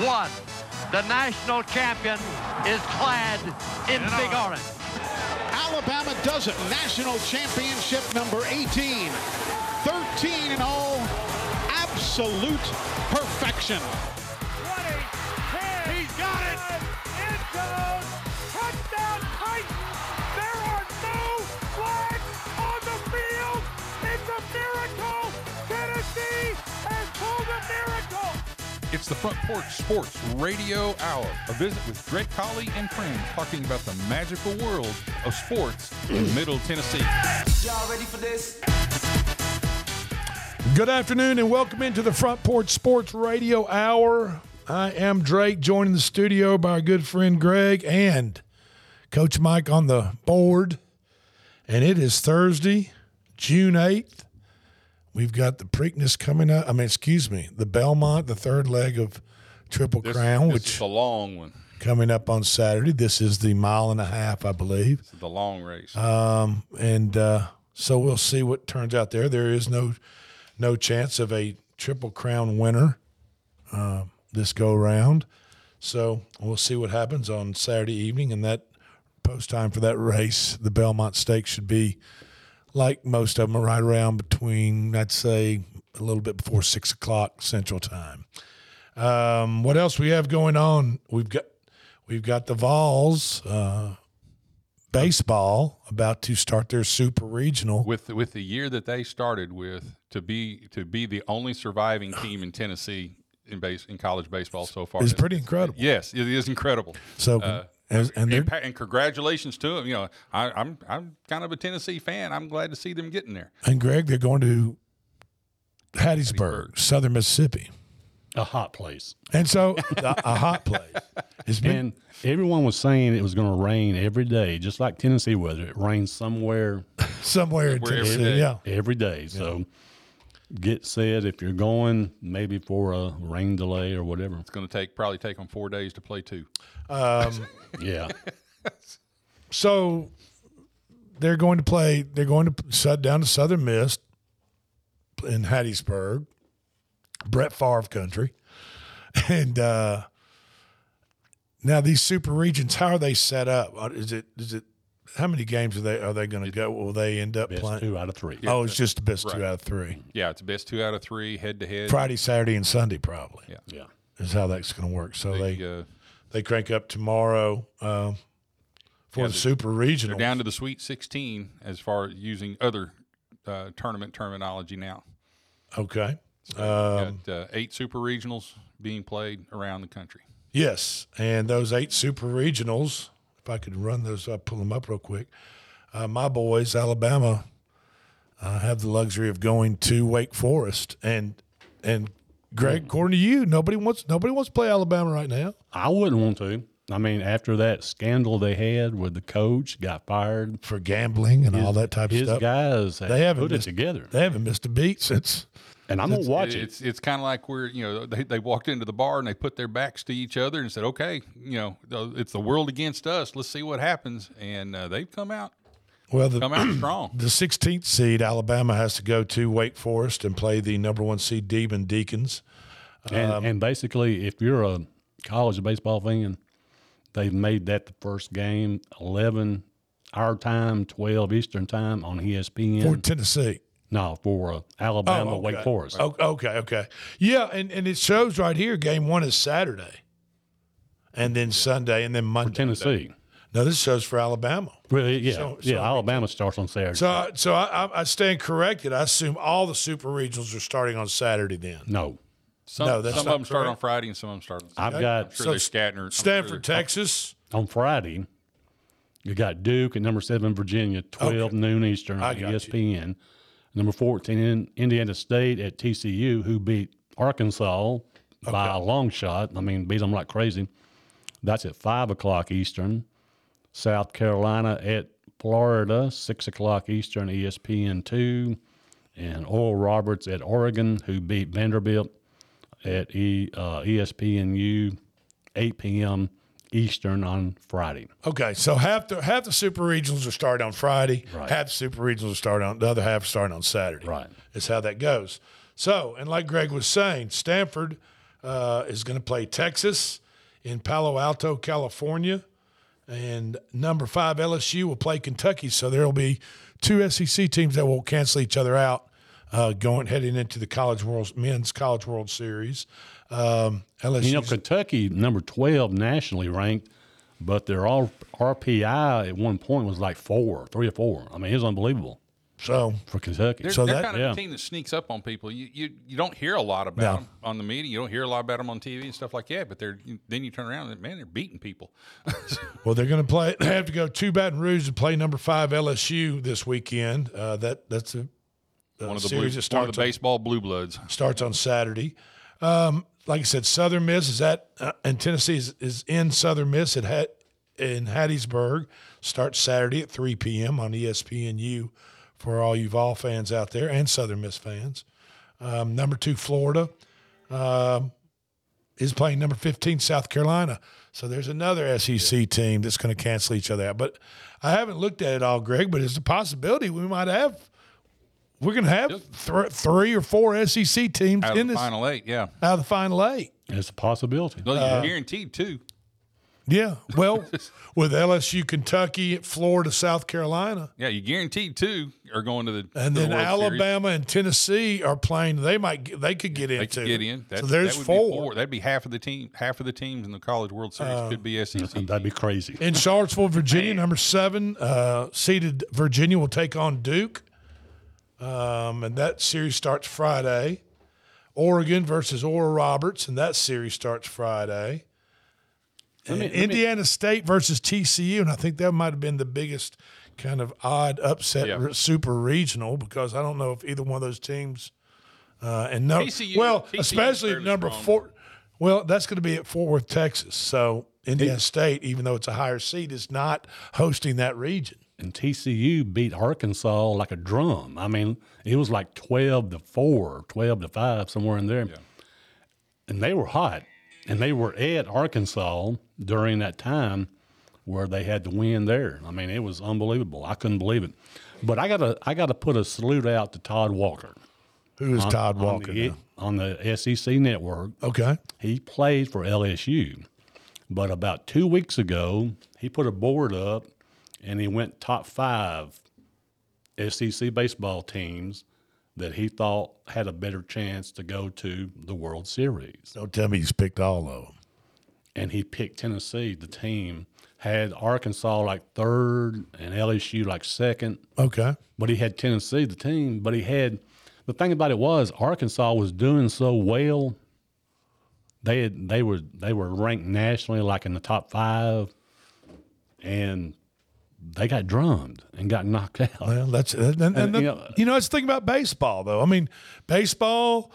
one. The national champion is clad in big orange. Alabama does it. National championship number 18. 13 in all. Absolute perfection. It's the Front Porch Sports Radio Hour, a visit with Greg Colley and friends talking about the magical world of sports in Middle Tennessee. Y'all ready for this? Good afternoon and welcome into the Front Porch Sports Radio Hour. I am Drake, joined in the studio by our good friend Greg and Coach Mike on the board. And it is Thursday, June 8th. We've got the Preakness coming up. I mean, excuse me, the Belmont, the third leg of Triple This, Crown, this which is a long one. coming up on Saturday. This is the mile and a half, I believe. This is the long race. Um, and uh, so we'll see what turns out there. There is no no chance of a triple crown winner uh, this go round. So we'll see what happens on Saturday evening, and that post time for that race, the Belmont Stakes should be like most of them, right around between I'd say a little bit before six o'clock Central Time. Um, what else we have going on? We've got we've got the Vols. Uh, baseball about to start their super regional. with with the year that they started with to be to be the only surviving team in Tennessee in base in college baseball so far It's pretty incredible. Yes, it is incredible. So Uh, as, and they're and, and congratulations to them. You know, I, I'm I'm kind of a Tennessee fan. I'm glad to see them getting there. and Greg, they're going to Hattiesburg, Hattiesburg. Southern Mississippi, a hot place. and so a, a hot place. It's been And everyone was saying it was going to rain every day, just like Tennessee weather. It rains somewhere somewhere in Where every Tennessee. day. Yeah, every day. So get said if you're going, maybe for a rain delay or whatever. It's going to take probably take them four days to play two. Yeah. so they're going to play. They're going to shut down to Southern Miss in Hattiesburg, Brett Favre country, and uh, now these super regions. How are they set up? Uh, Is it is it how many games are they are they going to go? Will they end up Best playing? two out of three. Oh, it's just the best two out of three. Yeah, it's best two out of three head to head. Friday, Saturday, and Sunday probably Yeah. Yeah. is how that's going to work. So They, they uh, they crank up tomorrow um, for Yeah, the super regional. they're down to the Sweet 16 as far as using other uh, tournament terminology now. okay. Um, Got uh, eight super regionals being played around the country. Yes, and those eight super regionals. If I could run those, I'll pull them up real quick. Uh, my boys, Alabama, uh, have the luxury of going to Wake Forest, and and Greg, according to you, nobody wants nobody wants to play Alabama right now. I wouldn't want to. I mean, after that scandal they had with the coach got fired, for gambling and all that type of his stuff. guys they haven't put it together. They haven't missed a beat since. And I'm going to watch it. It's it's kind of like where you know they, they walked into the bar and they put their backs to each other and said, "Okay, you know, it's the world against us. Let's see what happens." And uh, they've come out Well, the come out strong. the 16th seed Alabama has to go to Wake Forest and play the number one seed Demon Deacons. And, Um, and basically, if you're a college baseball fan, they've made that the first game, 11 our time, 12 Eastern time on ESPN. for Tennessee. no, for uh, Alabama, Oh, okay. Wake Forest. O- Okay, okay. Yeah, and, and it shows right here game one is Saturday. And then Sunday and then Monday. Tennessee. No, this shows for Alabama. Really, yeah. So- yeah, so- Alabama starts on Saturday. So so I, I- I stand corrected. I assume all the super regionals are starting on Saturday then. no. Some, No, that's some of them start on. Friday and some of them start. On Saturday. I've got I'm sure So they're scattered. I'm sure Stanford, Texas. on Friday, you got Duke at number seven, Virginia, 12 Okay. noon Eastern on E got you. ESPN. Number 14, in Indiana State at TCU, who beat Arkansas by a long shot. I mean, beat them like crazy. That's at 5 o'clock Eastern. South Carolina at Florida, 6 o'clock Eastern, ESPN 2. And Oral Roberts at Oregon, who beat Vanderbilt at e, uh, ESPNU, 8 p.m. Eastern on Friday. Okay, so half the half the super regionals are starting on Friday. Right. Half the super regionals are starting on the other half are starting on Saturday. Right. Is how that goes. So, and like Greg was saying, Stanford uh, is going to play Texas in Palo Alto, California, and number five LSU will play Kentucky. So there will be two SEC teams that will cancel each other out uh, going heading into the College World Men's College World Series. Um, LSU, You know, Kentucky number twelve nationally ranked, but their RPI at one point was like four, three or four. I mean, it was unbelievable so for Kentucky. They're, So they're that- kind of yeah. a team that sneaks up on people. You, you you don't hear a lot about No. them on the media. You don't hear a lot about them on TV and stuff like that. But they're then you turn around and man, they're beating people. Well, they're going to play. They have to go to Baton Rouge to play number five LSU this weekend. Uh, that that's a, a one of the series blue, that one of the baseball blue bloods. starts on Saturday. Um, like I said, Southern Miss is at uh, and Tennessee is, is in Southern Miss at Hat, in Hattiesburg. Starts Saturday at 3 p.m. on ESPNU for all you Vol fans out there and Southern Miss fans. Um, number two, Florida um, is playing number 15, South Carolina. So there's another SEC team that's going to cancel each other out. But I haven't looked at it all, Greg, but it's a possibility we might have. We're going to have th- three or four SEC teams Out in the this final eight, yeah. out of the final eight. it's a possibility. Well, Uh, you're guaranteed two. Yeah. Well, with LSU, Kentucky, Florida, South Carolina, Yeah, you guaranteed two are going to the and to the then World Series. Alabama and Tennessee are playing. They might they could get They into could get in. That, so there's that would four. Be four. That'd be half of the team. Half of the teams in the College World Series Uh, could be SEC. That'd be crazy. In Charlottesville, Virginia, number seven, uh, seeded Virginia will take on Duke. Um, and that series starts Friday. Oregon versus Oral Roberts, and that series starts Friday. Let me- And let me- Indiana State versus TCU, and I think that might have been the biggest kind of odd upset, Yeah. re- super regional, because I don't know if either one of those teams. Uh, and no, TCU well, TCU especially number strong. four. Well, that's going to be at Fort Worth, Texas. So Indiana State, even though it's a higher seed, is not hosting that region. and TCU beat Arkansas like a drum. I mean, it was like 12 to 4, 12 to 5, somewhere in there. And they were hot. And they were at Arkansas during that time where they had to win there. I mean, it was unbelievable. I couldn't believe it. But I gotta I gotta put a salute out to Todd Walker. Who is Todd on Walker? the, now? on the SEC network. Okay. He played for LSU, but about two weeks ago, he put a board up and he went top five SEC baseball teams that he thought had a better chance to go to the World Series. Don't tell me he's picked all of them. And he picked Tennessee, the team, had Arkansas like third and LSU like second. Okay. But he had Tennessee, the team. But he had the thing about it was Arkansas was doing so well. They had, they were they were ranked nationally like in the top five, and they got drummed and got knocked out. Well, that's uh, and, and, And, the- you you, know- know, it's the thing about baseball, though. I mean, baseball.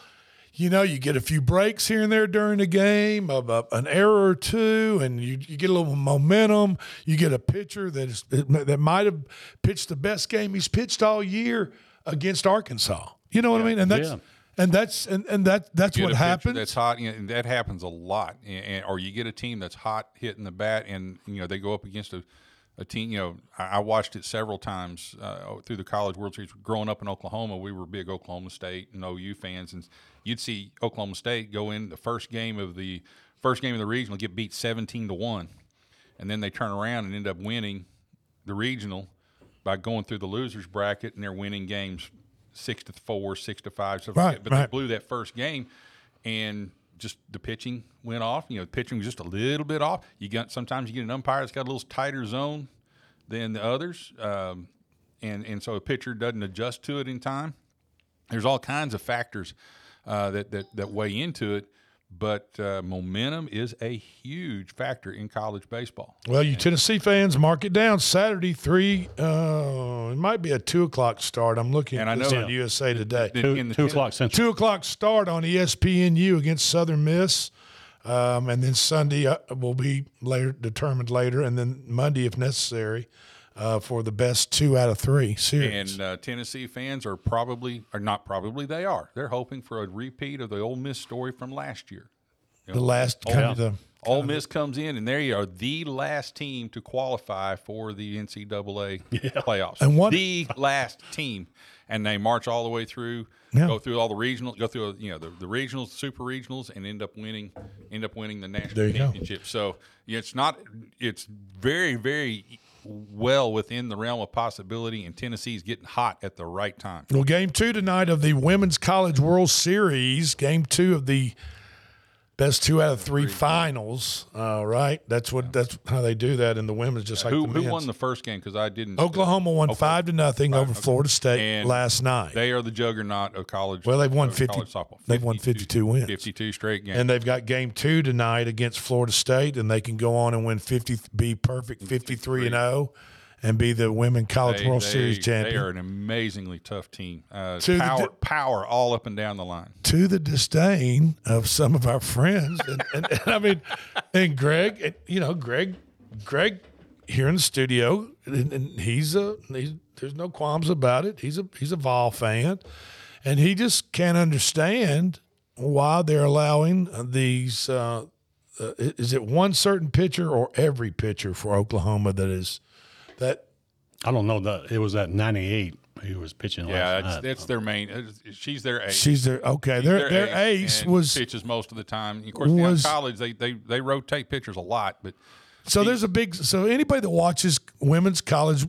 You know, you get a few breaks here and there during the game, of a, an error or two, and you, you get a little momentum. You get a pitcher that is that might have pitched the best game he's pitched all year against Arkansas. You know what I mean? And that's Yeah. and that's and, and that that's Get what a happens. That's hot. You know, and that happens a lot. And, and- or you get a team that's hot hitting the bat, and you know they go up against a, a team. You know, I, I watched it several times uh, through the College World Series. Growing up in Oklahoma, we were big Oklahoma State and OU fans, and you'd see Oklahoma State go in the first game of the first game of the regional, get beat seventeen to one, and then they turn around and end up winning the regional by going through the losers bracket, and they're winning games six to four, six to five, like Right, that. But right. they blew that first game, and just the pitching went off. You know, the pitching was just a little bit off. You got sometimes you get an umpire that's got a little tighter zone than the others, um, and and so a pitcher doesn't adjust to it in time. There's all kinds of factors uh, that, that that weigh into it, but uh, momentum is a huge factor in college baseball. Well, you Tennessee fans, mark it down. Saturday, three. Uh, it might be a two o'clock start. I'm looking And at I know- on USA Today. In- Two, in the two ten- o'clock central. Two o'clock start on ESPNU against Southern Miss, um, and then Sunday uh, will be later determined later, and then Monday if necessary uh, for the best two out of three series. And uh, Tennessee fans are probably, or not probably, they are. They're hoping for a repeat of the Ole Miss story from last year. You the know, last kind of the Ole Miss comes in, and they are the last team to qualify for the NCAA playoffs. And what- the last team, and they march all the way through, Yeah. go through all the regionals, go through you know the, the regionals, super regionals, and end up winning, end up winning the There national you go. championship. So yeah, it's not, it's very very well within the realm of possibility, and Tennessee's getting hot at the right time. Well, game two tonight of the Women's College World Series, game two of the best two out of three finals. Uh, right? That's what that's how they do that in the women's, just like Who the who won the first game? Because I didn't. Oklahoma won Okay. five to nothing over okay. Florida State And last night, They are the juggernaut of college. Well, they've won 50 they've won 52 wins. Fifty-two straight games. and they've got game two tonight against Florida State, and they can go on and win fifty, be perfect fifty three and zero, and be the Women College They- World they- Series champion. They are an amazingly tough team. Uh, To power, di- power all up and down the line. to the disdain of some of our friends. And, and, and I mean, and Greg, and, you know, Greg, Greg here in the studio, and, and he's a, he's, there's no qualms about it. He's a, he's a Vol fan, and he just can't understand why they're allowing these. Uh, uh, is it one certain pitcher or every pitcher for Oklahoma that is that I don't know that it was at 98 he was pitching Yeah, last it's, night. it's their main. it's- She's their ace. she's their okay? Their their ace and was pitches most of the time. Of course, was- in college they, they they rotate pitchers a lot, but So there's a big. So anybody that watches women's college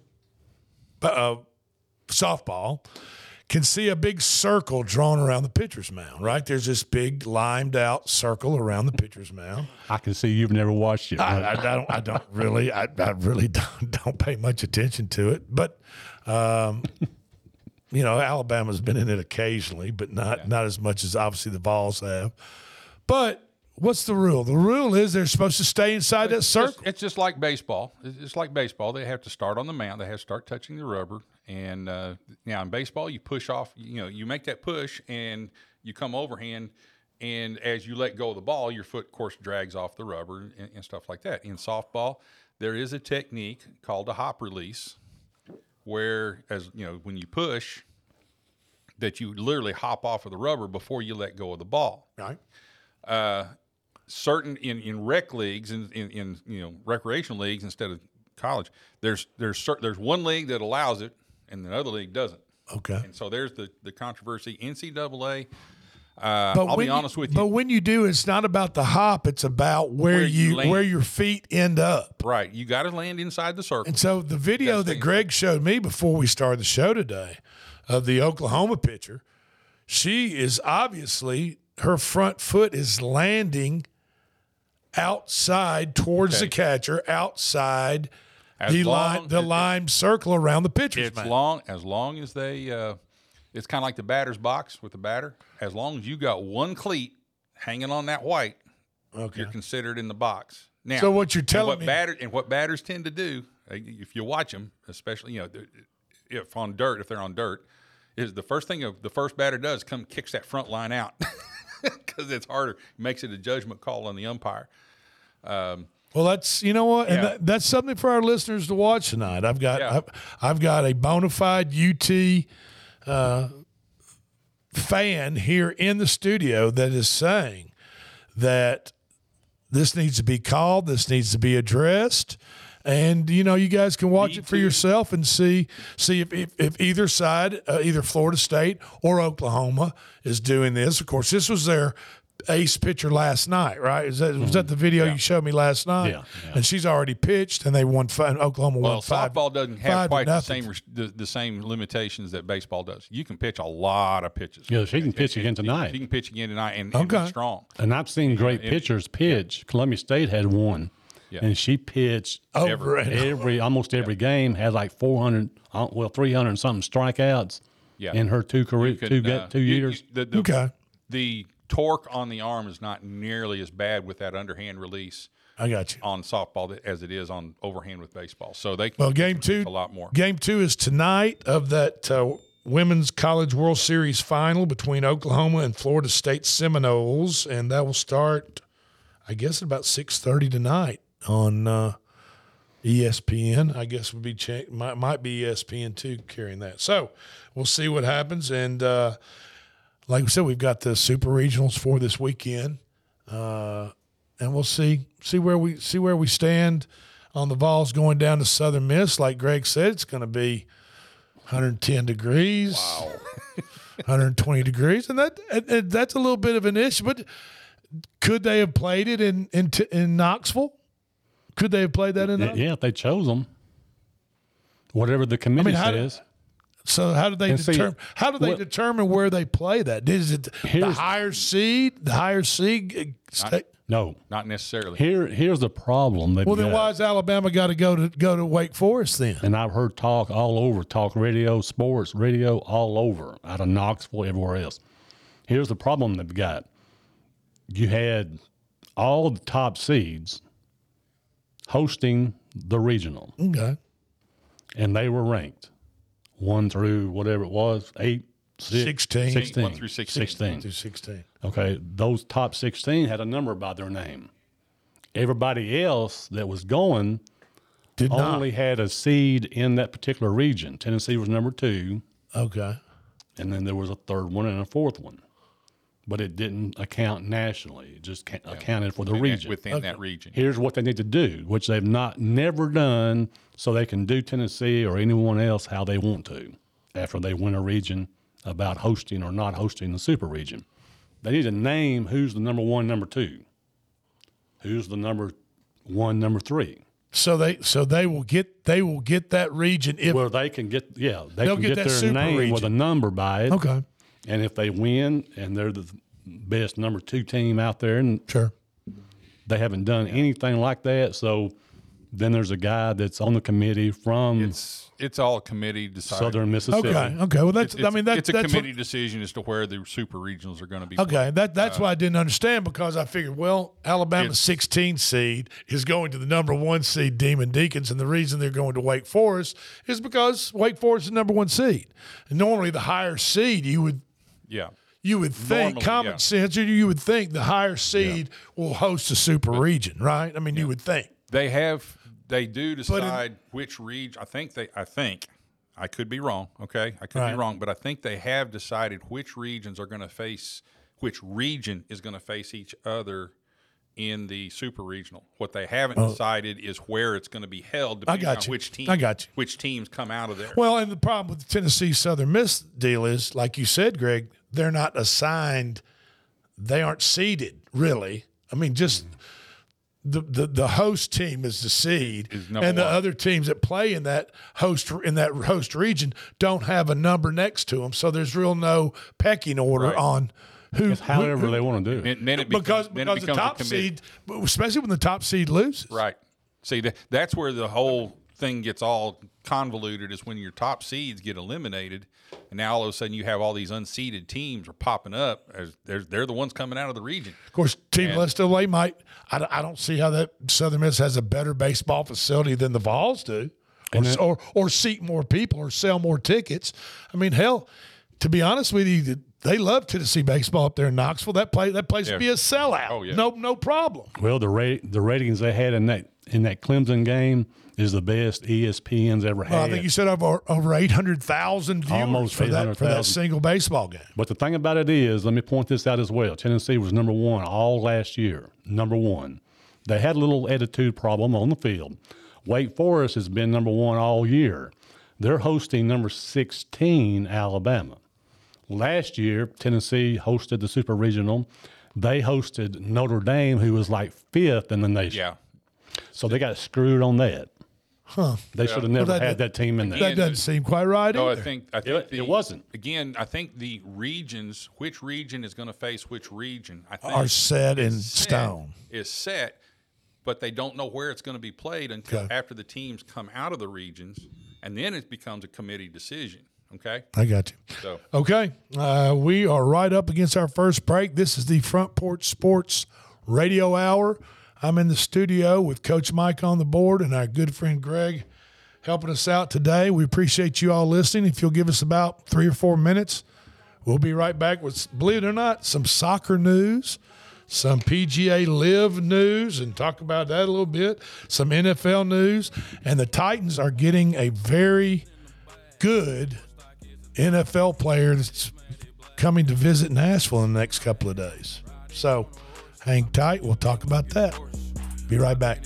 uh, softball can see a big circle drawn around the pitcher's mound. Right there's this big limed out circle around the pitcher's mound. I can see you've never watched it. I, I, I don't. I don't really. I, I really don't, don't pay much attention to it. But, um, you know, Alabama's been in it occasionally, but not not as much as obviously the Vols have. But what's the rule? The rule is they're supposed to stay inside that circle. just, it's just like baseball. It's it's like baseball. They have to start on the mound. They have to start touching the rubber. And uh, now in baseball, you push off. You know, you make that push and you come overhand. And as you let go of the ball, your foot, of course, drags off the rubber and, and stuff like that. In softball, there is a technique called a hop release, where as you know, when you push, that you literally hop off of the rubber before you let go of the ball right. certain in, in rec leagues and in, in, you know recreational leagues instead of college there's there's there's one league that allows it and the other league doesn't Okay. and so there's the the controversy ncaa uh, But i'll be honest you, with you. But when you do, it's not about the hop. It's about where, Where you you, where your feet end up. right you got to land inside the circle And so the video that Greg showed me before we started the show today of the Oklahoma pitcher, she is obviously her front foot is landing outside towards the catcher, outside As the long- line, the it- lime circle around the pitcher's it's mound. long as long as they uh, it's kind of like the batter's box with the batter as long as you got one cleat hanging on that white Okay. you're considered in the box. Now, So what you're telling what me- batter and what batters tend to do, uh, if you watch them, especially you know, if on dirt, if they're on dirt, is the first thing of the first batter does come kicks that front line out because it's harder, makes it a judgment call on the umpire. Well, that's you know what, and Yeah. that, that's something for our listeners to watch tonight. I've got Yeah. I've, I've got a bona fide UT uh, fan here in the studio that is saying that this needs to be called, this needs to be addressed. And you know, you guys can watch Me it for too. yourself and see see if, if, if either side, uh, either Florida State or Oklahoma, is doing this. Of course, this was their ace pitcher last night, right? Is that was that the video you showed me last night? Yeah, yeah. And she's already pitched, and they won. Five, Oklahoma Well, won five. softball doesn't have quite the same the, the same limitations that baseball does. You can pitch a lot of pitches. Yeah, she can pitch again tonight. She can pitch again tonight and, and Okay. be strong. And I've seen great it- pitchers pitch. Columbia State had one, Yeah. and she pitched Over and every almost every game. Had like four hundred, uh, well, three hundred something strikeouts. Yeah. in her two career, Could, two, uh, ga- two you- years. you- the, the, Okay. the torque on the arm is not nearly as bad with that underhand release I got you. on softball as it is on overhand with baseball. So they can Well, game two, a lot more. Game two is tonight of that uh, women's college World Series final between Oklahoma and Florida State Seminoles, and that will start, I guess, at about six thirty tonight on uh, ESPN. I guess would be cha- might might be ESPN two carrying that. So we'll see what happens, and uh, like we said, we've got the super regionals for this weekend. Uh, and we'll see see where we see where we stand on the Vols going down to Southern Miss. Like Greg said, it's going to be 110 degrees. Wow. 120 degrees, and that and, that's a little bit of an issue. But could they have played it in in, in Knoxville? Could they have played that in? Yeah, Knoxville? yeah, if they chose them. Whatever the committee how do- says. So how do they And see, determine? How do they what- determine where they play that? Is it the higher seed? The higher seed? uh, State? no. Not necessarily. Here, here's the problem. Well, then got. why is Alabama got to go to go to Wake Forest then? And I've heard talk all over, talk radio, sports radio, all over, out of Knoxville, everywhere else. Here's the problem they've got. You had all the top seeds hosting the regional, Okay. and they were ranked one through whatever it was, eight, six, 16. 16, One through 16. 16. Through 16. Okay, those top 16 had a number by their name. Everybody else that was going Did not. only had a seed in that particular region. Tennessee was number two, Okay. and then there was a third one and a fourth one. But it didn't account nationally. It just ca- accounted for the Within that- region. within that region. Here's what they need to do, which they've not never done, so they can do Tennessee or anyone else how they want to after they win a region about hosting or not hosting the super region. They need to name who's the number one, number two, who's the number one, number three. So they so they will get they will get that region if Where they can get, yeah, they They'll can get get, their super name with a number by it. okay And if they win and they're the best number two team out there, and sure they haven't done anything like that, so then there's a guy that's on the committee from It's it's all committee decided. Southern Mississippi. okay okay well that's It's, I mean that, it's a that's what- committee decision as to where the super regionals are going to be. Okay, that that's uh, why I didn't understand because I figured, well, Alabama's It's- 16 seed is going to the number one seed Demon Deacons, and the reason they're going to Wake Forest is because Wake Forest is the number one seed. And normally, the higher seed you would Yeah. you would think Normally, common yeah. sense, you would think the higher seed will host a super region, right? I mean, you would think. They have they do in- decide which region. I think they. I think I could be wrong. Okay, I could Right. be wrong, but I think they have decided which regions are going to face which region is going to face each other in the super regional. What they haven't oh. decided is where it's going to be held. Depending got on you. Which team? I got you. Which teams come out of there? Well, and the problem with the Tennessee Southern Miss deal is, like you said, Greg, they're not assigned, they aren't seeded really. I mean, just the, the, the host team is the seed, Is and the one. other teams that play in that host in that host region don't have a number next to them. So there's real no pecking order Right. on who, It's however who- they want to do it. then it because becomes, then it because the top committee. seed, especially when the top seed loses, Right. See, that's where the whole thing gets all convoluted is when your top seeds get eliminated, and now all of a sudden you have all these unseeded teams are popping up as they're, they're the ones coming out of the region. Of course, Team And- Leicester might. I, I don't see how that Southern Miss has a better baseball facility than the Vols do, or, then- or or seat more people or sell more tickets. I mean, hell, to be honest with you, they love Tennessee baseball up there in Knoxville. That play that place Yeah. would be a sellout. Oh, yeah. No no problem. Well, the rate the ratings they had in that in that Clemson game is the best ESPN's ever had. Well, I think you said over over eight hundred thousand viewers Almost for that for that single baseball game. But the thing about it is, let me point this out as well. Tennessee was number one all last year. Number one. They had a little attitude problem on the field. Wake Forest has been number one all year. They're hosting number 16, Alabama. Last year, Tennessee hosted the Super Regional. They hosted Notre Dame, who was like fifth in the nation. Yeah. So they got screwed on that. Huh. They should have never that- had that team in there. That doesn't seem quite right No, I either. think I think It- the, it wasn't. again. I think the regions, which region is going to face which region, I think Are set in set- stone. Is set, but they don't know where it's going to be played until Okay. after the teams come out of the regions, and then it becomes a committee decision. Okay, I got you. so Okay, uh, we are right up against our first break. This is the Front Porch Sports Radio Hour. I'm in the studio with Coach Mike on the board and our good friend Greg helping us out today. We appreciate you all listening. If you'll give us about three or four minutes, we'll be right back with, believe it or not, some soccer news, some PGA LIV news, and talk about that a little bit, some NFL news. And the Titans are getting a very good NFL player that's coming to visit Nashville in the next couple of days. So hang tight. We'll talk about that. Be right back.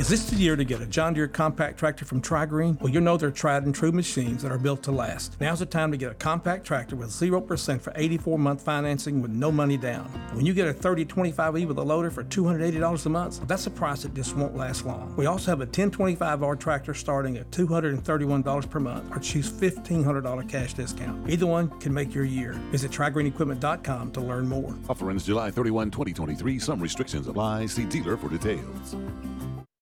Is this the year to get a John Deere compact tractor from TriGreen? Well, you know they're tried and true machines that are built to last. Now's the time to get a compact tractor with 0% for 84 month financing with no money down. When you get a 3025E with a loader for $280 a month, that's a price that just won't last long. We also have a 1025R tractor starting at $231 per month or choose $1,500 cash discount. Either one can make your year. Visit TriGreenEquipment.com to learn more. Offer ends July 31, 2023. Some restrictions apply. See dealer for details.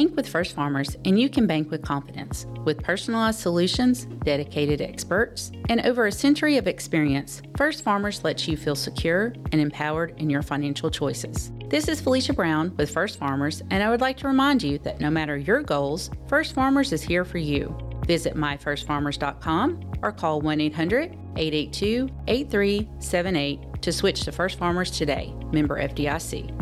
Bank with First Farmers, and you can bank with confidence. With personalized solutions, dedicated experts, and over a century of experience, First Farmers lets you feel secure and empowered in your financial choices. This is Felicia Brown with First Farmers, and I would like to remind you that no matter your goals, First Farmers is here for you. Visit myfirstfarmers.com or call 1 800 882 8378 to switch to First Farmers today. Member FDIC.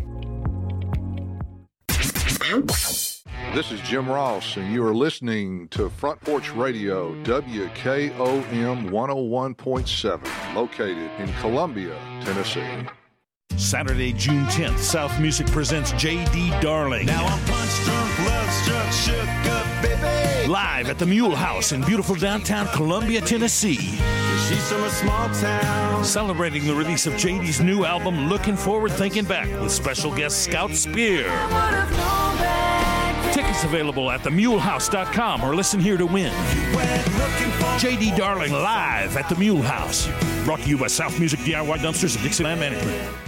This is Jim Ross, and you are listening to Front Porch Radio, WKOM 101.7, located in Columbia, Tennessee. Saturday, June 10th, South Music presents J.D. Darling. Now I'm punch drunk, love struck, shook up, baby. Live at the Mule House in beautiful downtown Columbia, Tennessee. She's from a small town. Celebrating the release of JD's new album, Looking Forward, Thinking Back, with special guest Scout Spear. Tickets available at themulehouse.com or listen here to win. JD Darling live at the Mule House. Brought to you by South Music DIY Dumpsters and Dixieland Management.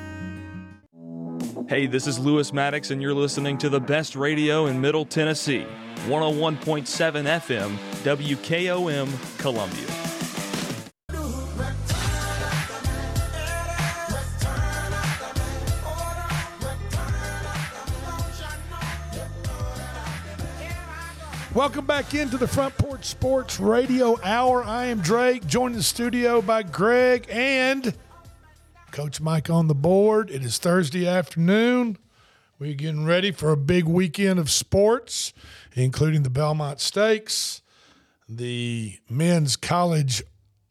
Hey, this is Lewis Maddox, and you're listening to the best radio in Middle Tennessee 101.7 FM, WKOM, Columbia. Welcome back into the Front Porch Sports Radio Hour. I am Drake, joined in the studio by Greg and Coach Mike on the board. It is Thursday afternoon. We're getting ready for a big weekend of sports, including the Belmont Stakes, the men's college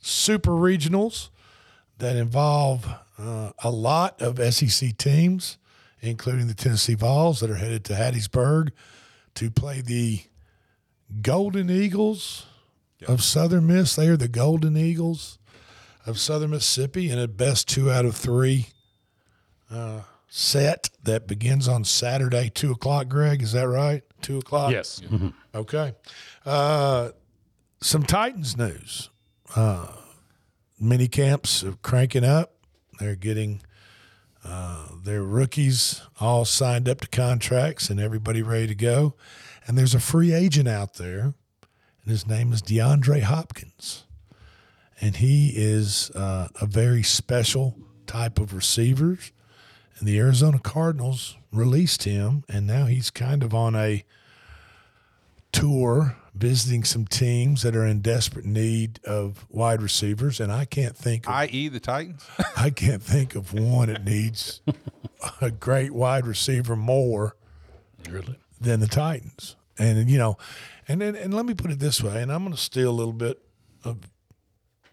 super regionals that involve uh, a lot of SEC teams, including the Tennessee Vols that are headed to Hattiesburg to play the Golden Eagles of Southern Miss. They are the Golden Eagles of Southern Mississippi, and at best two out of three uh, set that begins on Saturday, two o'clock. Greg, is that right? Two o'clock. Yes. Mhm. Okay. Uh, some Titans news. Uh, mini camps are cranking up. They're getting uh, their rookies all signed up to contracts and everybody ready to go. And there's a free agent out there, and his name is DeAndre Hopkins and he is uh, a very special type of receiver. And the Arizona Cardinals released him, and now he's kind of on a tour visiting some teams that are in desperate need of wide receivers, and I can't think of i.e., the Titans. I can't think of one that needs a great wide receiver more than the Titans. And you know, and then and let me put it this way, and I'm going to steal a little bit of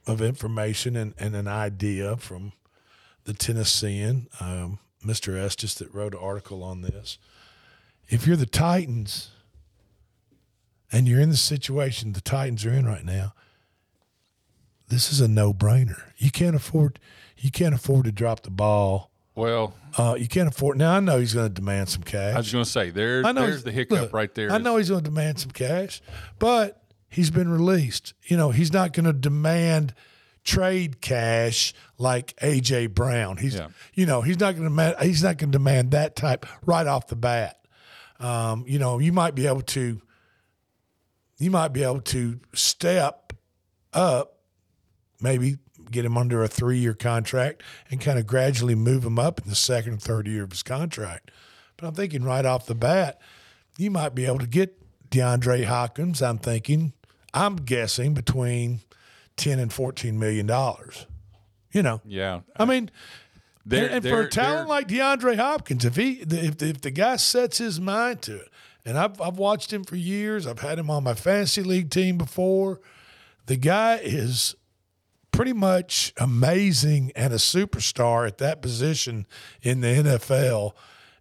of information and, and an idea from the Tennessean, um, Mr. Estes, that wrote an article on this. If you're the Titans and you're in the situation the Titans are in right now, this is a no brainer. You can't afford you can't afford to drop the ball. Well, Uh, you can't afford now. I know he's going to demand some cash. I was going to say there. I know There's the hiccup look, right there. I know he's going to demand some cash, but he's been released. You know, he's not going to demand trade cash like AJ Brown. He's, you know, he's not going to demand. He's not going to demand that type right off the bat. Um, you know, you might be able to. You might be able to step up, maybe get him under a three-year contract and kind of gradually move him up in the second and third year of his contract. But I'm thinking right off the bat, you might be able to get DeAndre Hopkins. I'm thinking, I'm guessing between ten and fourteen million dollars. You know, Yeah. I mean, They're- and, and for they're- a talent like DeAndre Hopkins, if he if if the guy sets his mind to it, and I've I've watched him for years, I've had him on my fantasy league team before. The guy is pretty much amazing and a superstar at that position in the NFL.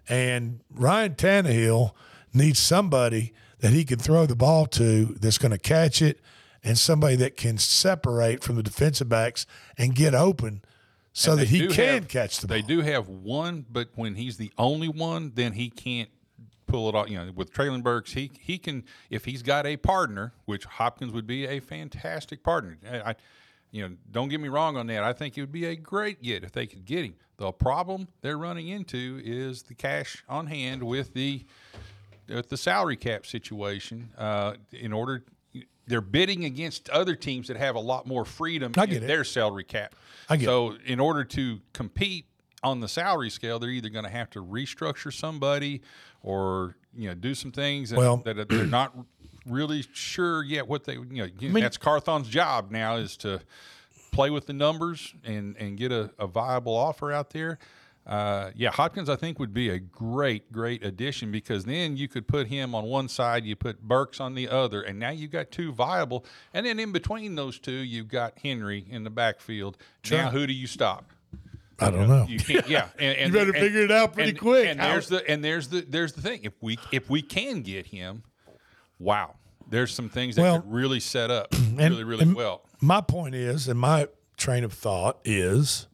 And Ryan Tannehill needs somebody that he can throw the ball to that's going to catch it and somebody that can separate from the defensive backs and get open so And that he can have- catch the ball. They do have one, but when he's the only one, then he can't pull it off. You know, with Treylon Burks, he he can if he's got a partner, which Hopkins would be a fantastic partner. I, I- you know, don't get me wrong on that. I think it would be a great get if they could get him. The problem they're running into is the cash on hand with the with the salary cap situation. Uh, in order, they're bidding against other teams that have a lot more freedom I get in it. their salary cap. I get so, in order to compete on the salary scale, they're either going to have to restructure somebody or you know do some things that, Well- that they're not really sure yet what they you know. I mean- that's Carthon's job now is to play with the numbers and and get a, a viable offer out there. Uh, yeah, Hopkins, I think, would be a great, great addition because then you could put him on one side, you put Burks on the other, and now you've got two viable. And then in between those two, you've got Henry in the backfield. Sure. Now, who do you stop? I don't know. You can't. Yeah, and, and You better and- figure it out pretty and- quick. And there's the and there's the there's the thing. If we if we can get him, wow, there's some things that Well, could really set up really really well. My point is, and my train of thought is,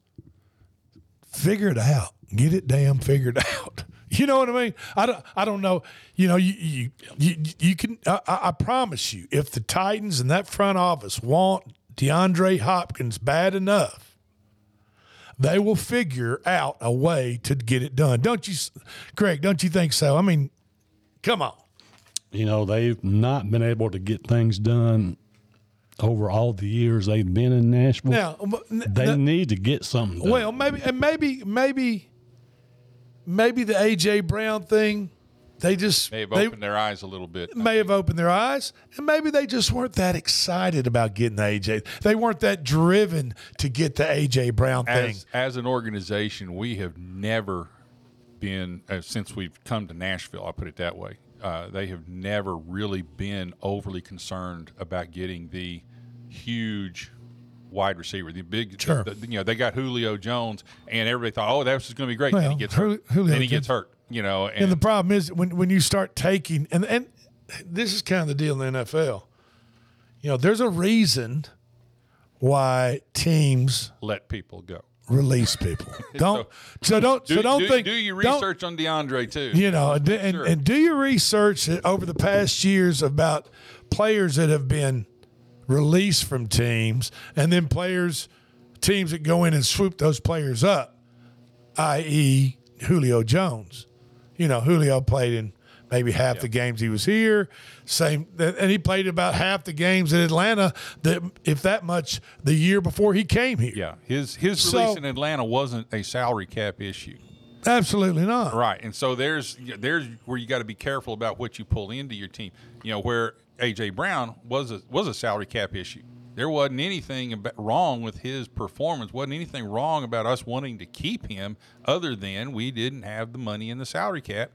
figure it out. Get it damn figured out. You know what I mean? I don't. I don't know. You know, you you you, you can. I, I promise you, if the Titans and that front office want DeAndre Hopkins bad enough, they will figure out a way to get it done. Don't you, Greg? Don't you think so? I mean, come on. You know, they've not been able to get things done over all the years they've been in Nashville. Now, they n- need to get something done. Well, maybe and maybe maybe maybe the AJ Brown thing, they just may have they opened their eyes a little bit. may have opened their eyes, and maybe they just weren't that excited about getting the AJ. They weren't that driven to get the AJ Brown thing. as, as an organization, we have never been uh, since we've come to Nashville. I put it that way. Uh, they have never really been overly concerned about getting the huge wide receiver, the big. Sure. the- you know, they got Julio Jones, and everybody thought, "Oh, that's was going to be great." then Well, he gets hurt. Julio then he gets hurt. You know, and, And the problem is when when you start taking and and this is kind of the deal in the NFL. You know, there's a reason why teams let people go. Release people. Don't so don't Do, so don't do, think do your research on DeAndre too. You know, and, and, Sure. and do your research over the past years about players that have been released from teams, and then players, teams that go in and swoop those players up, i.e., Julio Jones. You know, Julio played in maybe half the games he was here. Same, and he played about half the games in Atlanta. That if that much the year before he came here. Yeah, his his So- release in Atlanta wasn't a salary cap issue. Absolutely not. Right, and so there's there's where you got to be careful about what you pull into your team. You know, where AJ Brown was a was a salary cap issue. There wasn't anything wrong with his performance. wasn't anything wrong about us wanting to keep him, other than we didn't have the money in the salary cap,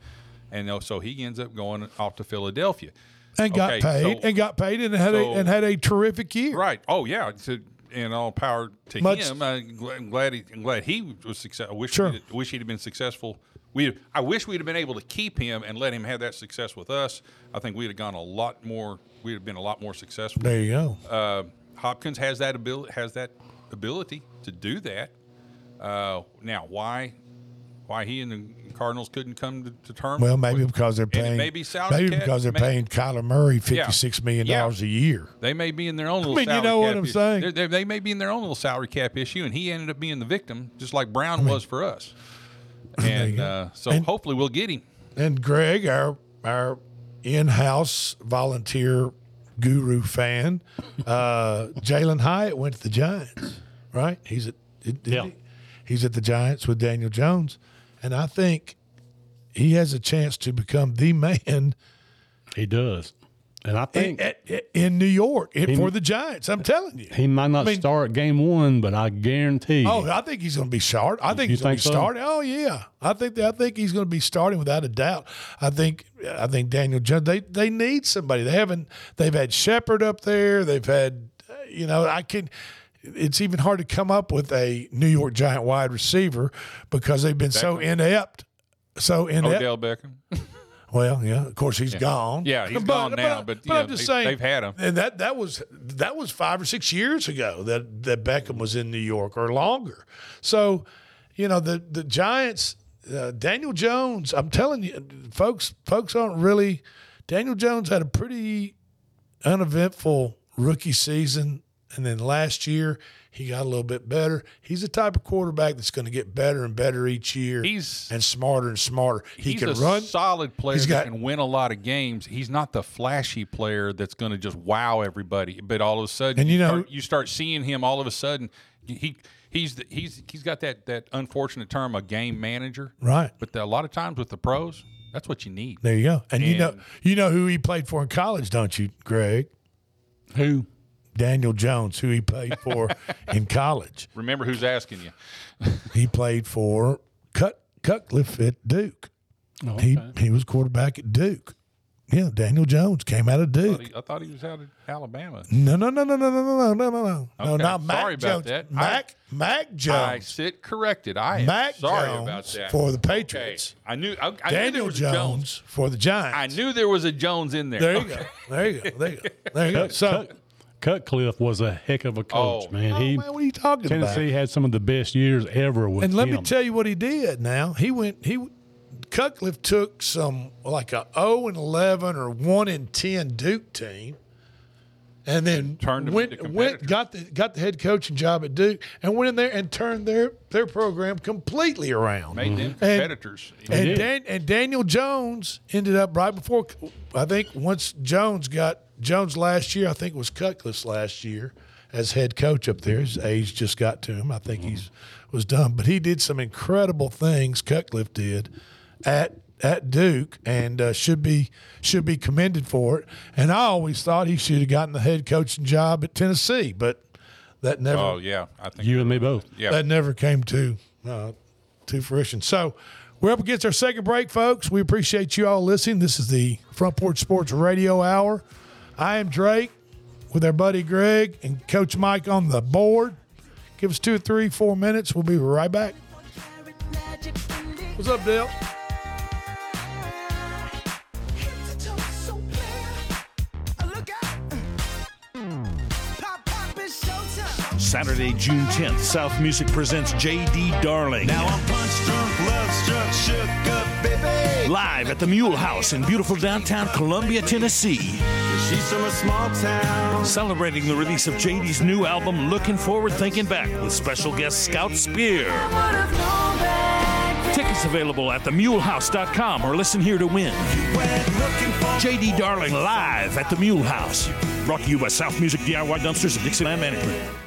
and so he ends up going off to Philadelphia and got Okay, paid so- and got paid and had so- a and had a terrific year. Right. Oh yeah. So, and all power to Much- him. I'm glad, I'm glad he, I'm glad he was successful. I wish Sure. we'd, wish he'd have been successful. We I wish we'd have been able to keep him and let him have that success with us. I think we'd have gone a lot more. We'd have been a lot more successful. There you go. Uh, Hopkins has that ability. Has that ability to do that. Uh, now, why? Why he and the Cardinals couldn't come to, to terms? Well, maybe with- because they're paying may be salary maybe because they're may- paying Kyler Murray Yeah. fifty six million Yeah. dollars a year. They may be in their own little. mean, you salary know what cap I'm issue. saying. They're- they're- may be in their own little salary cap issue, and he ended up being the victim, just like Brown was for us. And uh, so And- hopefully we'll get him. And Greg, our our in house volunteer guru fan, uh, Jalin Hyatt went to the Giants, right? He's at did- did Yeah. he? he's at the Giants with Daniel Jones, and I think he has a chance to become the man He does. And I think in, in- in New York He- for the Giants. I'm telling you. he might not I mean- start game one, but I guarantee. Oh, I think he's going to be start. I think he's going to so? be starting. Oh yeah, I think I think he's going to be starting without a doubt. I think I think Daniel Jones. They they need somebody. They haven't. They've had Shepard up there. They've had. uh, You know, I can. It's even hard to come up with a New York Giant wide receiver because they've been so inept. So inept. Odell Beckham. Well, yeah, of course he's gone. Yeah, he's gone now, but, you I'm just they- saying they've had him. and that that was that was five or six years ago that that Beckham was in New York or longer. So, you know, the the Giants, uh, Daniel Jones. I'm telling you, folks, folks aren't really. Daniel Jones had a pretty uneventful rookie season, and then last year he got a little bit better. He's the type of quarterback that's going to get better and better each year. He's and smarter and smarter. He he's can a run. solid player He's that got- can win a lot of games. He's not the flashy player that's going to just wow everybody. But all of a sudden, And you know- start, you start seeing him. All of a sudden, he he's the, he's he's got that that unfortunate term, a game manager. Right. But the, a lot of times with the pros, that's what you need. There you go. And, you know And- you know who he played for in college, don't you, Greg? Who? Daniel Jones, who he played for in college. Remember who's asking you. He played for Cut Cutcliffe at Duke. Oh, He okay. he was quarterback at Duke. Yeah, Daniel Jones came out of I thought, Duke. he, I thought he was out of Alabama. No, no, no, no, no, no, no, no, no, no, no. No, not Mac sorry about Jones. that. Mac Mac Jones. I sit corrected. I am Mac sorry Jones about that. for the Okay. Patriots. I knew I, I knew there Daniel was Jones, a Jones. for the Giants. I knew there was a Jones in there. There you Okay. go. There you go. There you go. There you go. So, Cut- Cutcliffe was a heck of a coach, Oh. man. oh, He man, what are you talking about? Tennessee had some of the best years ever with him. And let me tell you what he did. Now he went. He Cutcliffe took some like a zero and eleven or one and ten Duke team, and then Turned went went got the got the head coaching job at Duke and went in there and turned their their program completely around. Made them And- competitors. And, did. Dan, and Daniel Jones ended up right before. I think once Jones got Jones last year, I think it was Cutcliffe's last year as head coach up there. His age just got to him. I think he's was done, but he did some incredible things. Cutcliffe did at at Duke, and uh, should be should be commended for it. And I always thought he should have gotten the head coaching job at Tennessee, but that never oh yeah, I think you and me both. yeah. that never came to uh, to fruition. So we're up against our second break, folks. We appreciate you all listening. This is the Front Porch Sports Radio Hour. I am Drake with our buddy Greg and Coach Mike on the board. Give us two, three, four minutes. We'll be right back. What's up, Dale? Saturday, June 10th, South Music presents J.D. Darling. Now I'm punch drunk, love struck, shook up, baby. Live at the Mule House in beautiful downtown Columbia, Tennessee. She's from a small town. Celebrating the release of JD's new album, Looking Forward, Thinking Back, with special guest Scout Spear. Tickets available at themulehouse.com or listen here to win. JD Darling live at the Mule House. Brought to you by South Music DIY Dumpsters and Dixieland Management.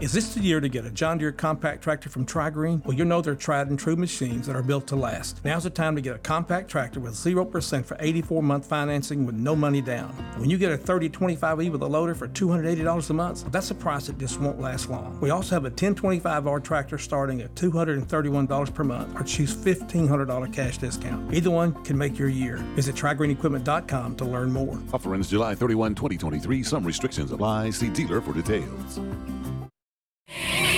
Is this the year to get a John Deere compact tractor from TriGreen? Well, you know they're tried and true machines that are built to last. Now's the time to get a compact tractor with 0% for 84 month financing with no money down. When you get a 3025E with a loader for $280 a month, that's a price that just won't last long. We also have a 1025R tractor starting at $231 per month or choose $1,500 cash discount. Either one can make your year. Visit TriGreenEquipment.com to learn more. Offer ends July 31, 2023. Some restrictions apply. See dealer for details you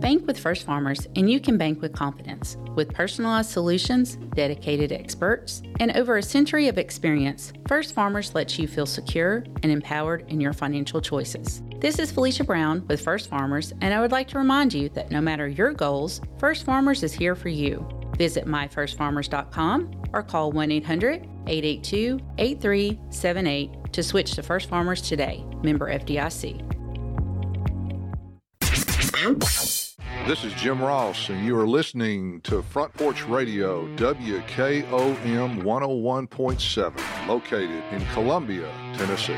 Bank with First Farmers, and you can bank with confidence. With personalized solutions, dedicated experts, and over a century of experience, First Farmers lets you feel secure and empowered in your financial choices. This is Felicia Brown with First Farmers, and I would like to remind you that no matter your goals, First Farmers is here for you. Visit myfirstfarmers.com or call 1 800 882 8378 to switch to First Farmers today. Member FDIC. This is Jim Ross, and you are listening to Front Porch Radio, WKOM 101.7, located in Columbia, Tennessee.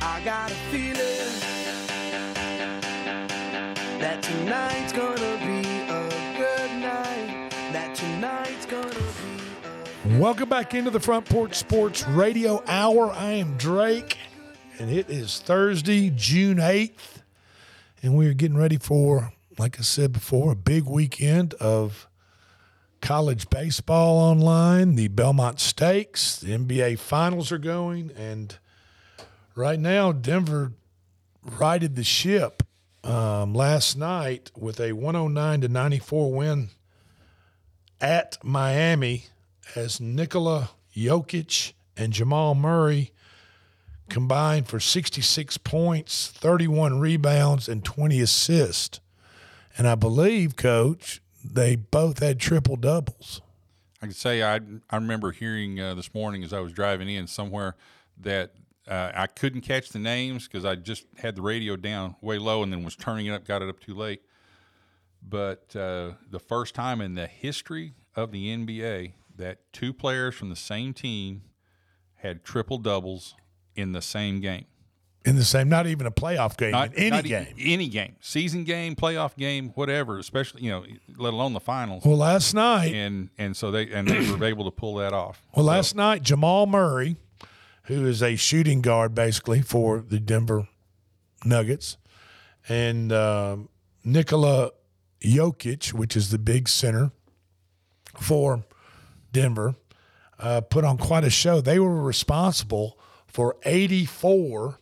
I got a feeling that tonight's gonna be a good night. That tonight's gonna be. Welcome back into the Front Porch Sports Radio Hour. I am Drake, and it is Thursday, June 8th, and we are getting ready for, like I said before, a big weekend of college baseball online. The Belmont Stakes, the NBA Finals are going, and right now, Denver righted the ship um, last night with a 109 to 94 win at Miami as Nikola Jokic and Jamal Murray combined for 66 points, 31 rebounds, and 20 assists. And I believe, Coach, they both had triple doubles. I can say I I remember hearing uh, this morning as I was driving in somewhere that uh, I couldn't catch the names because I just had the radio down way low and then was turning it up, got it up too late. But uh, the first time in the history of the NBA that two players from the same team had triple doubles in the same game. In the same, not even a playoff game, Not, any not e- game. any game, season game, playoff game, whatever. Especially you know, let alone the finals. Well, last night, and and so they and they were able to pull that off. Well, last night, Jamal Murray, who is a shooting guard basically for the Denver Nuggets, and um, Nikola Jokic, which is the big center for Denver, uh, put on quite a show. They were responsible for 84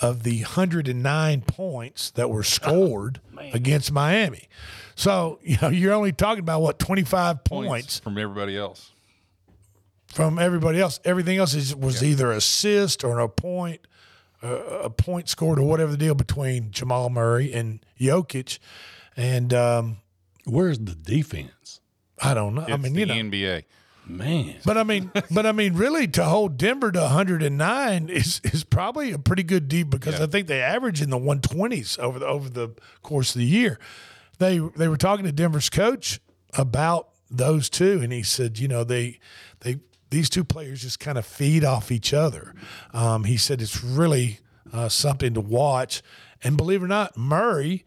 of the 109 points that were scored against Miami. So, you know, you're only talking about what 25 points from everybody else. from everybody else. Everything else is, was either assist or a point a, a point scored or whatever the deal between Jamal Murray and Jokic. And um, where's the defense? I don't know. I mean, the you know, NBA. Man, but I mean, but I mean, really, to hold Denver to 109 is is probably a pretty good deep because I think they average in the 120s over the over the course of the year. They they were talking to Denver's coach about those two, and he said, you know, they they these two players just kind of feed off each other. Um, he said it's really uh, something to watch, and believe it or not, Murray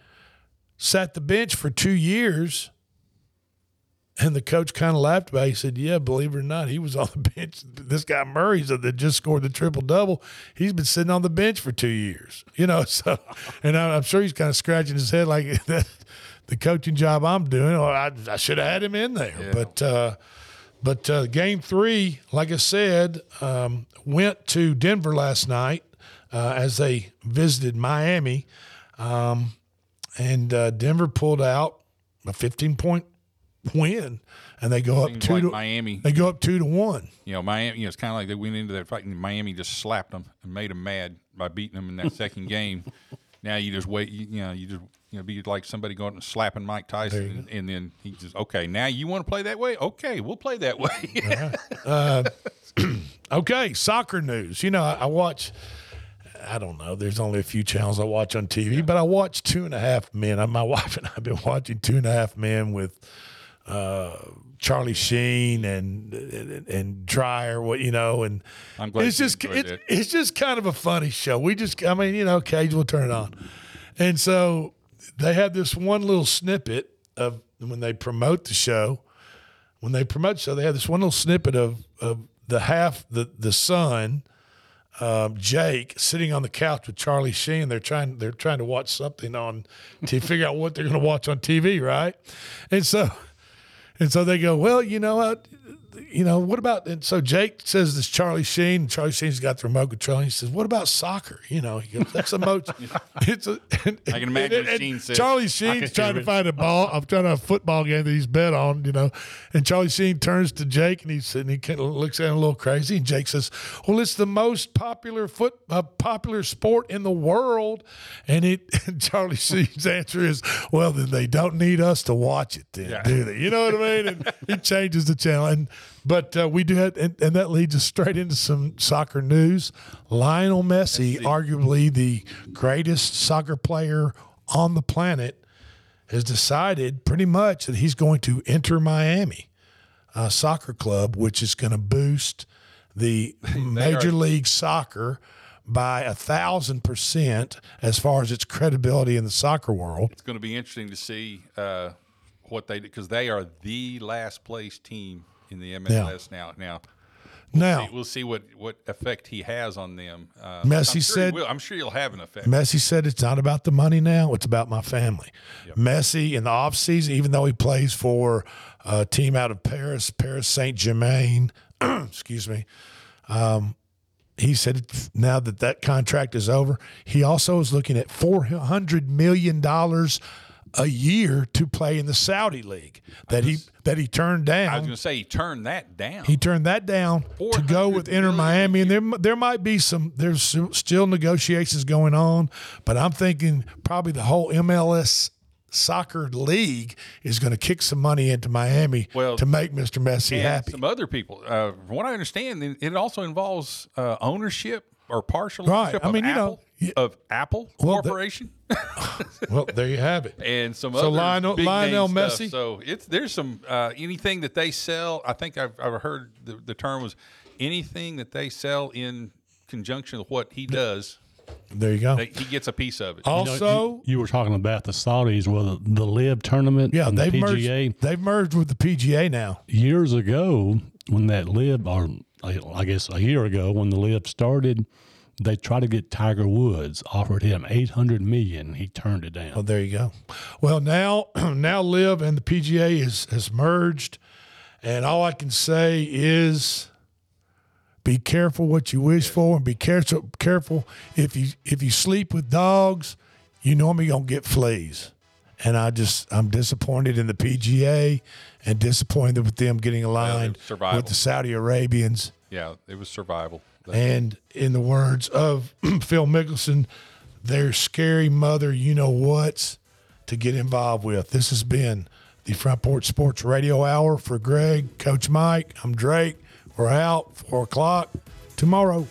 sat the bench for two years. And the coach kind of laughed about it. He said, Yeah, believe it or not, he was on the bench. This guy Murray's that just scored the triple double, he's been sitting on the bench for two years. You know, so, and I'm sure he's kind of scratching his head like that. The coaching job I'm doing, or I, I should have had him in there. But, uh, but uh, game three, like I said, um, went to Denver last night uh, as they visited Miami. Um, and uh, Denver pulled out a 15 point win, and they go up two like to Miami. They go up two to one. You know, Miami. You know, it's kind of like they went into that fight, and Miami just slapped them and made them mad by beating them in that second game. Now you just wait. You, you know, you just you know, be like somebody going and slapping Mike Tyson, and, and then he just okay. Now you want to play that way? Okay, we'll play that way. Uh, okay, soccer news. You know, I, I watch. I don't know. There's only a few channels I watch on TV, but I watch Two and a Half Men. My wife and I have been watching Two and a Half Men with uh, Charlie Sheen and and, and Cryer. What you know, and I'm glad it's just enjoyed it, it's just kind of a funny show. We just, I mean, you know, occasionally we'll turn it on, and so they had this one little snippet of when they promote the show. When they promote the show, they have this one little snippet of of the half the the son um, Jake sitting on the couch with Charlie Sheen. They're trying they're trying to watch something on to figure out what they're going to watch on TV, right? And so and so they go, well, you know what? You know what about? And so Jake says this Charlie Sheen. Charlie Sheen's got the remote control. And he says, "What about soccer?" You know, he goes, "That's a most." it's a, and, I can imagine and- and Sheen says- Charlie Sheen's trying to find a ball. I'm trying to have a football game that he's bet on. You know, and Charlie Sheen turns to Jake and he's and he kind of looks at him a little crazy. And Jake says, "Well, it's the most popular foot uh, popular sport in the world." And it and Charlie Sheen's answer is, "Well, then they don't need us to watch it, then, do they? You know what I mean?" And he changes the channel. And but uh, we do have, and, and that leads us straight into some soccer news. Lionel Messi, arguably the greatest soccer player on the planet, has decided pretty much that he's going to Inter Miami uh, Soccer Club, which is going to boost the Major League Soccer by a thousand percent as far as its credibility in the soccer world. It's going to be interesting to see uh, what they do because they are the last place team in the MLS now. Now, Now, see- we'll see what what effect he has on them. Uh, Messi I'm sure said-. I'm sure he'll have an effect. Messi said it's not about the money now, it's about my family. Messi in the offseason, even though he plays for a team out of Paris, Paris Saint Germain, excuse me, um, he said now that that contract is over, he also is looking at $400 million a year to play in the Saudi league that he that he turned down. I was going to say he turned that down. He turned that down to go with Inter Miami, and there there might be some. There's still negotiations going on, but I'm thinking probably the whole MLS soccer league is going to kick some money into Miami Well, to make Mr. Messi and happy. Some other people. Uh, from what I understand, it- it also involves uh, ownership or partial Right. ownership I of mean, you know, Apple, of Apple Well, the- Corporation. well, there you have it. and some So other Lionel- big Lionel name stuff. Messi? So it's there's some uh, anything that they sell. I think I've, I've heard the, the term was anything that they sell in conjunction with what he does. There you go. They, he gets a piece of it. You know, you, you were talking about the Saudis, well, the, LIV tournament, yeah, they've PGA. merged. They've merged with the PGA now. Years ago, when that LIV or I I guess a year ago, when the LIV started, they tried to get Tiger Woods, offered him eight hundred million. He turned it down. Well, there you go. Well, now now LIV and the PGA is has merged, and all I can say is be careful what you wish for, and be careful careful if you if you sleep with dogs, you normally gonna get fleas. And I just I'm disappointed in the PGA and disappointed with them getting aligned survival. with the Saudi Arabians. Yeah, it was survival. And in the words of Phil Mickelson, their scary mother, you know what's to get involved with. This has been the Front Porch Sports Radio Hour for Greg, Coach Mike. I'm Drake. We're out four o'clock tomorrow.